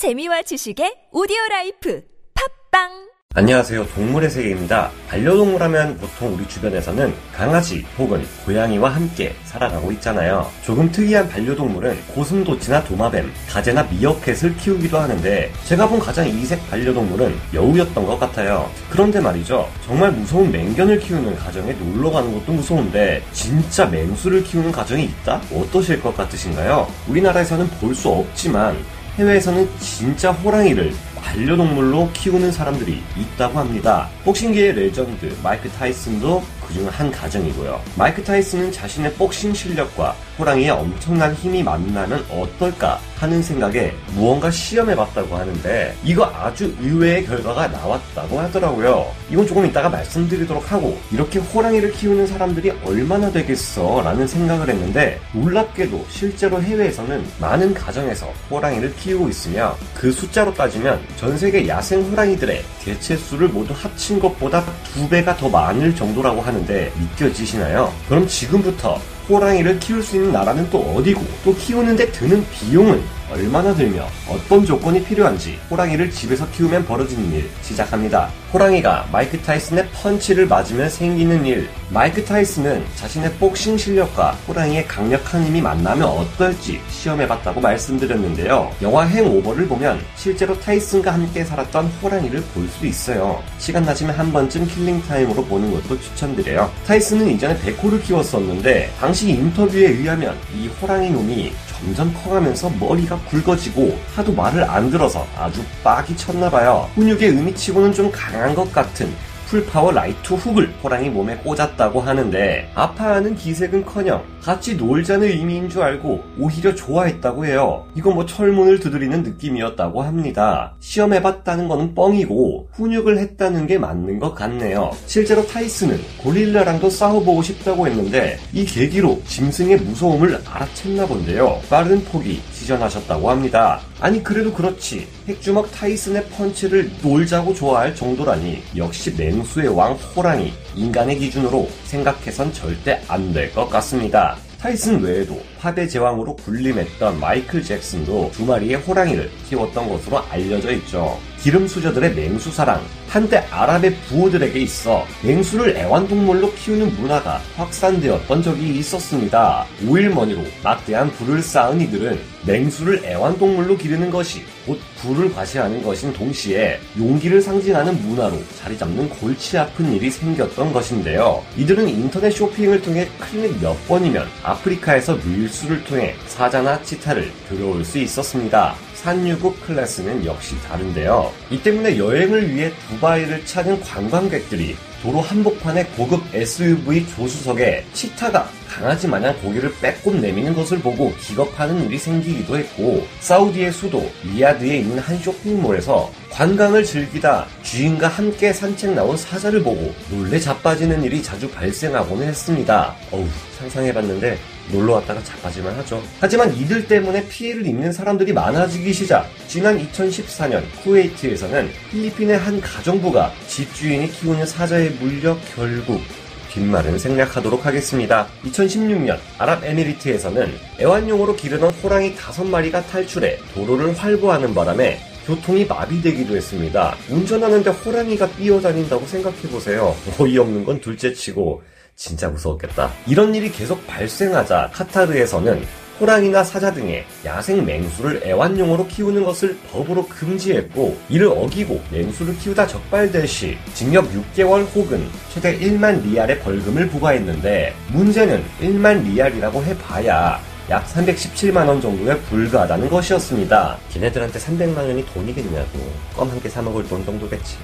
재미와 지식의 오디오 라이프 팟빵 안녕하세요. 동물의 세계입니다. 반려동물 하면 보통 우리 주변에서는 강아지 혹은 고양이와 함께 살아가고 있잖아요. 조금 특이한 반려동물은 고슴도치나 도마뱀, 가재나 미어캣을 키우기도 하는데 제가 본 가장 이색 반려동물은 여우였던 것 같아요. 그런데 말이죠. 정말 무서운 맹견을 키우는 가정에 놀러 가는 것도 무서운데 진짜 맹수를 키우는 가정이 있다? 어떠실 것 같으신가요? 우리나라에서는 볼 수 없지만 해외에서는 진짜 호랑이를 반려동물로 키우는 사람들이 있다고 합니다. 복싱계의 레전드 마이크 타이슨도 그중 한 가정이고요. 마이크 타이슨은 자신의 복싱 실력과 호랑이의 엄청난 힘이 만나면 어떨까 하는 생각에 무언가 시험해봤다고 하는데 이거 아주 의외의 결과가 나왔다고 하더라고요. 이건 조금 이따가 말씀드리도록 하고 이렇게 호랑이를 키우는 사람들이 얼마나 되겠어 라는 생각을 했는데 놀랍게도 실제로 해외에서는 많은 가정에서 호랑이를 키우고 있으며 그 숫자로 따지면 전 세계 야생 호랑이들의 개체수를 모두 합친 것보다 두 배가 더 많을 정도라고 하는데 믿겨지시나요? 그럼 지금부터 호랑이를 키울 수 있는 나라는 또 어디고 또 키우는데 드는 비용은 얼마나 들며 어떤 조건이 필요한지 호랑이를 집에서 키우면 벌어지는 일 시작합니다. 호랑이가 마이크 타이슨의 펀치를 맞으면 생기는 일. 마이크 타이슨은 자신의 복싱 실력과 호랑이의 강력한 힘이 만나면 어떨지 시험해봤다고 말씀드렸는데요. 영화 행오버를 보면 실제로 타이슨과 함께 살았던 호랑이를 볼 수 있어요. 시간 나시면 한 번쯤 killing time으로 보는 것도 추천드려요. 타이슨은 이전에 백호를 키웠었는데 당시 인터뷰에 의하면 이 호랑이 놈이 점점 커가면서 머리가 굵어지고 하도 말을 안 들어서 아주 빡이 쳤나봐요. 훈육의 의미치고는 좀 강한 것 같은 full power 라이트 훅을 호랑이 몸에 꽂았다고 하는데 아파하는 기색은커녕 같이 놀자는 의미인 줄 알고 오히려 좋아했다고 해요. 이거 뭐 철문을 두드리는 느낌이었다고 합니다. 시험해봤다는 거는 뻥이고 훈육을 했다는 게 맞는 것 같네요. 실제로 타이슨은 고릴라랑도 싸워보고 싶다고 했는데 이 계기로 짐승의 무서움을 알아챘나 본데요. 빠른 포기 시전하셨다고 합니다. 아니 그래도 그렇지 핵주먹 타이슨의 펀치를 놀자고 좋아할 정도라니 역시 맹수의 왕 호랑이 인간의 기준으로 생각해선 절대 안 될 것 같습니다. 타이슨 외에도 팝의 제왕으로 군림했던 마이클 잭슨도 두 마리의 호랑이를 키웠던 것으로 알려져 있죠. 기름 수저들의 맹수 사랑, 한때 아랍의 부호들에게 있어 맹수를 애완동물로 키우는 문화가 확산되었던 적이 있었습니다. 오일머니로 막대한 부를 쌓은 이들은 맹수를 애완동물로 기르는 것이 곧 부를 과시하는 것인 동시에 용기를 상징하는 문화로 자리 잡는 골치 아픈 일이 생겼던 것인데요. 이들은 인터넷 쇼핑을 통해 클릭 몇 번이면 아프리카에서 밀수를 통해 사자나 치타를 들여올 수 있었습니다. 산유국 클래스는 역시 다른데요. 이 때문에 여행을 위해 두바이를 찾은 관광객들이 도로 한복판에 고급 SUV 조수석에 치타가 강아지 마냥 고개를 빼꼼 내미는 것을 보고 기겁하는 일이 생기기도 했고 사우디의 수도 리야드에 있는 한 쇼핑몰에서 관광을 즐기다 주인과 함께 산책 나온 사자를 보고 놀래 자빠지는 일이 자주 발생하고는 했습니다. 어우 상상해봤는데 놀러 왔다가 자빠지만 하죠. 하지만 이들 때문에 피해를 입는 사람들이 많아지기 시작. 지난 2014년 쿠웨이트에서는 필리핀의 한 가정부가 집주인이 키우는 사자에 물려 결국 뒷말은 생략하도록 하겠습니다. 2016년 아랍에미리트에서는 애완용으로 기르던 호랑이 5마리가 탈출해 도로를 활보하는 바람에 교통이 마비되기도 했습니다. 운전하는데 호랑이가 뛰어다닌다고 생각해보세요. 어이없는 건 둘째치고 진짜 무서웠겠다. 이런 일이 계속 발생하자 카타르에서는 호랑이나 사자 등의 야생 맹수를 애완용으로 키우는 것을 법으로 금지했고 이를 어기고 맹수를 키우다 적발될 시 징역 6개월 혹은 최대 1만 리알의 벌금을 부과했는데 문제는 1만 리알이라고 해봐야 약 317만원 정도에 불과하다는 것이었습니다. 걔네들한테 300만원이 돈이겠냐고. 껌 한 개 사먹을 돈 정도겠지.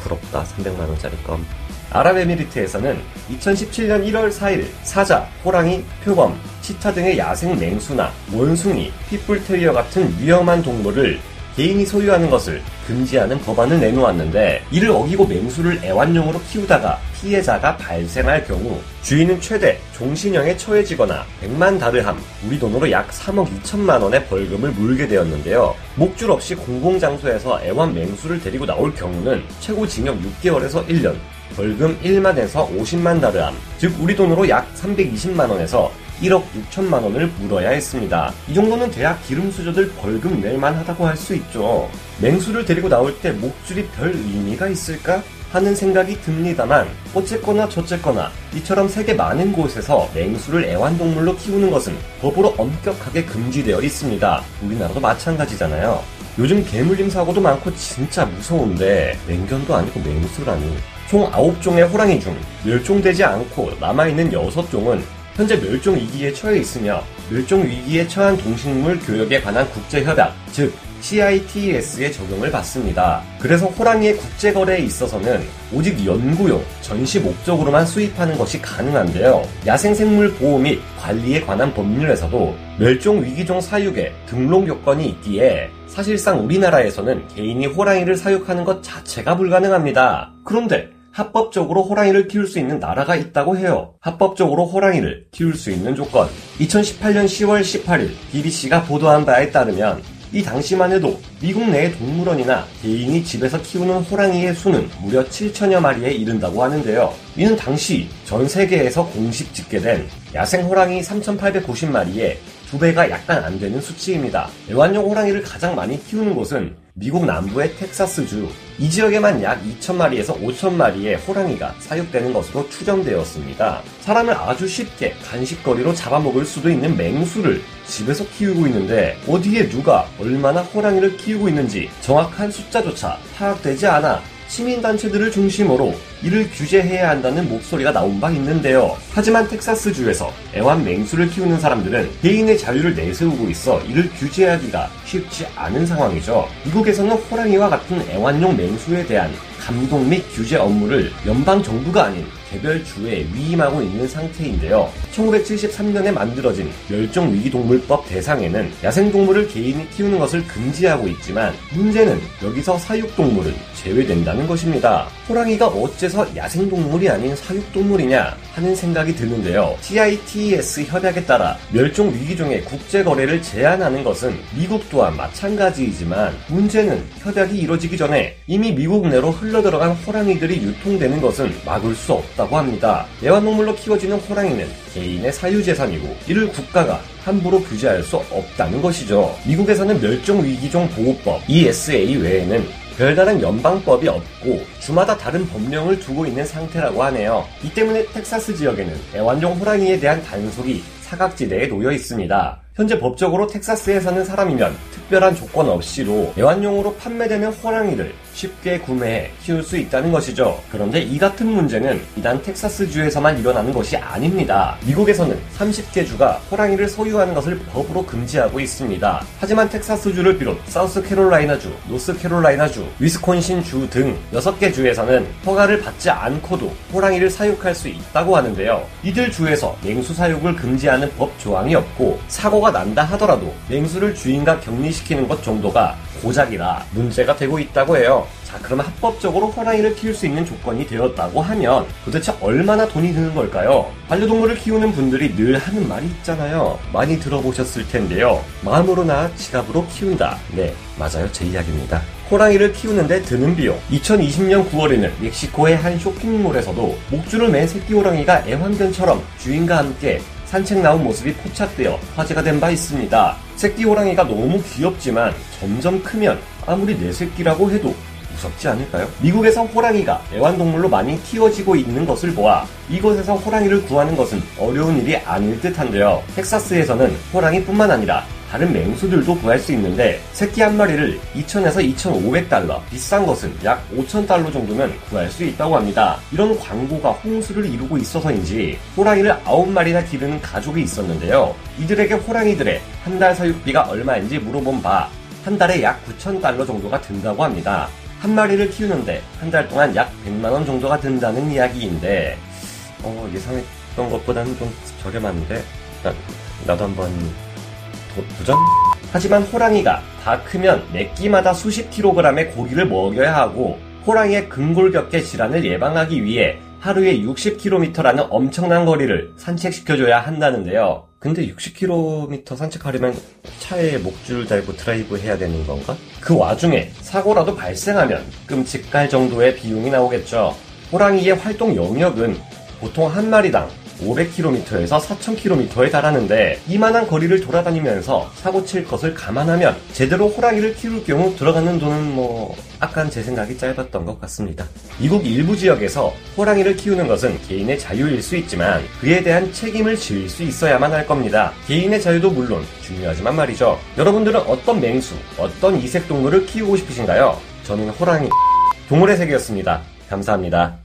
부럽다, 300만원짜리 껌. 아랍에미리트에서는 2017년 1월 4일 사자, 호랑이, 표범, 치타 등의 야생 맹수나 원숭이, 핏불테리어 같은 위험한 동물을 개인이 소유하는 것을 금지하는 법안을 내놓았는데 이를 어기고 맹수를 애완용으로 키우다가 피해자가 발생할 경우 주인은 최대 종신형에 처해지거나 100만 다르함, 우리 돈으로 약 3억 2천만 원의 벌금을 물게 되었는데요. 목줄 없이 공공장소에서 애완 맹수를 데리고 나올 경우는 최고 징역 6개월에서 1년, 벌금 1만에서 50만 다르함, 즉 우리 돈으로 약 320만 원에서 1억 6천만 원을 물어야 했습니다. 이 정도는 대학 기름 수저들 벌금 낼 만 하다고 할 수 있죠. 맹수를 데리고 나올 때 목줄이 별 의미가 있을까? 하는 생각이 듭니다만 어쨌거나 저쨌거나 이처럼 세계 많은 곳에서 맹수를 애완동물로 키우는 것은 법으로 엄격하게 금지되어 있습니다. 우리나라도 마찬가지잖아요. 요즘 개물림 사고도 많고 진짜 무서운데 맹견도 아니고 맹수라니 총 9종의 호랑이 중 멸종되지 않고 남아있는 6종은 현재 멸종 위기에 처해 있으며 멸종 위기에 처한 동식물 교역에 관한 국제 협약, 즉 CITES의 적용을 받습니다. 그래서 호랑이의 국제 거래에 있어서는 오직 연구용, 전시 목적으로만 수입하는 것이 가능한데요. 야생생물 보호 및 관리에 관한 법률에서도 멸종 위기종 사육에 등록 요건이 있기에 사실상 우리나라에서는 개인이 호랑이를 사육하는 것 자체가 불가능합니다. 그런데 합법적으로 호랑이를 키울 수 있는 나라가 있다고 해요. 합법적으로 호랑이를 키울 수 있는 조건. 2018년 10월 18일 BBC가 보도한 바에 따르면 이 당시만 해도 미국 내 동물원이나 개인이 집에서 키우는 호랑이의 수는 무려 7천여 마리에 이른다고 하는데요. 이는 당시 전 세계에서 공식 집계된 야생 호랑이 3,890마리에 두 배가 약간 안 되는 수치입니다. 애완용 호랑이를 가장 많이 키우는 곳은 미국 남부의 텍사스주 이 지역에만 약 2천마리에서 5천마리의 호랑이가 사육되는 것으로 추정되었습니다. 사람을 아주 쉽게 간식거리로 잡아먹을 수도 있는 맹수를 집에서 키우고 있는데 어디에 누가 얼마나 호랑이를 키우고 있는지 정확한 숫자조차 파악되지 않아 시민단체들을 중심으로 이를 규제해야 한다는 목소리가 나온 바 있는데요. 하지만 텍사스주에서 애완 맹수를 키우는 사람들은 개인의 자유를 내세우고 있어 이를 규제하기가 쉽지 않은 상황이죠. 미국에서는 호랑이와 같은 애완용 맹수에 대한 감독 및 규제 업무를 연방 정부가 아닌 개별 주에 위임하고 있는 상태인데요. 1973년에 만들어진 멸종위기동물법 대상에는 야생동물을 개인이 키우는 것을 금지하고 있지만 문제는 여기서 사육동물은 제외된다는 것입니다. 호랑이가 어째서 야생동물이 아닌 사육동물이냐 하는 생각이 드는데요. CITES 협약에 따라 멸종 위기종의 국제 거래를 제한하는 것은 미국 또한 마찬가지이지만 문제는 협약이 이뤄지기 전에 이미 미국 내로 흘러들어간 호랑이들이 유통되는 것은 막을 수 없다고 합니다. 애완동물로 키워지는 호랑이는 개인의 사유재산이고 이를 국가가 함부로 규제할 수 없다는 것이죠. 미국에서는 멸종위기종 보호법 ESA 외에는 별다른 연방법이 없고 주마다 다른 법령을 두고 있는 상태라고 하네요. 이 때문에 텍사스 지역에는 애완용 호랑이에 대한 단속이 사각지대에 놓여 있습니다. 현재 법적으로 텍사스에 사는 사람이면 특별한 조건 없이도 애완용으로 판매되는 호랑이를 쉽게 구매해 키울 수 있다는 것이죠. 그런데 이 같은 문제는 이단 텍사스주에서만 일어나는 것이 아닙니다. 미국에서는 30개 주가 호랑이를 소유하는 것을 법으로 금지하고 있습니다. 하지만 텍사스주를 비롯 사우스캐롤라이나주, 노스캐롤라이나주, 위스콘신주 등 6개 주에서는 허가를 받지 않고도 호랑이를 사육할 수 있다고 하는데요. 이들 주에서 맹수 사육을 금지하는 법 조항이 없고 사고가 난다 하더라도 맹수를 주인과 격리시키는 것 정도가 고작이라 문제가 되고 있다고 해요. 자, 그러면 합법적으로 호랑이를 키울 수 있는 조건이 되었다고 하면 도대체 얼마나 돈이 드는 걸까요? 반려동물을 키우는 분들이 늘 하는 말이 있잖아요. 많이 들어보셨을 텐데요. 마음으로나 지갑으로 키운다. 네, 맞아요. 제 이야기입니다. 호랑이를 키우는데 드는 비용. 2020년 9월에는 멕시코의 한 쇼핑몰에서도 목줄을 맨 새끼 호랑이가 애완견처럼 주인과 함께 산책 나온 모습이 포착되어 화제가 된 바 있습니다. 새끼 호랑이가 너무 귀엽지만 점점 크면 아무리 내 새끼라고 해도 무섭지 않을까요? 미국에서 호랑이가 애완동물로 많이 키워지고 있는 것을 보아 이곳에서 호랑이를 구하는 것은 어려운 일이 아닐 듯한데요. 텍사스에서는 호랑이뿐만 아니라 다른 맹수들도 구할 수 있는데 새끼 한 마리를 2,000에서 2,500달러, 비싼 것은 약 5,000달러 정도면 구할 수 있다고 합니다. 이런 광고가 홍수를 이루고 있어서인지 호랑이를 9마리나 기르는 가족이 있었는데요. 이들에게 호랑이들의 한 달 사육비가 얼마인지 물어본 바 한 달에 약 9,000달러 정도가 든다고 합니다. 한 마리를 키우는데 한 달 동안 약 100만원 정도가 든다는 이야기인데 어, 예상했던 것보다는 좀 저렴한데 나, 나도 한번 도, 도전? 하지만 호랑이가 다 크면 몇 끼마다 수십 킬로그램의 고기를 먹여야 하고 호랑이의 근골격계 질환을 예방하기 위해 하루에 60km라는 엄청난 거리를 산책시켜줘야 한다는데요. 근데 60km 산책하려면 차에 목줄 달고 드라이브 해야 되는 건가? 그 와중에 사고라도 발생하면 끔찍할 정도의 비용이 나오겠죠. 호랑이의 활동 영역은 보통 한 마리당 500km에서 4000km에 달하는데 이만한 거리를 돌아다니면서 사고 칠 것을 감안하면 제대로 호랑이를 키울 경우 들어가는 돈은 뭐 아깐 제 생각이 짧았던 것 같습니다. 미국 일부 지역에서 호랑이를 키우는 것은 개인의 자유일 수 있지만 그에 대한 책임을 지을 수 있어야만 할 겁니다. 개인의 자유도 물론 중요하지만 말이죠. 여러분들은 어떤 맹수, 어떤 이색 동물을 키우고 싶으신가요? 저는 호랑이. 동물의 세계였습니다. 감사합니다.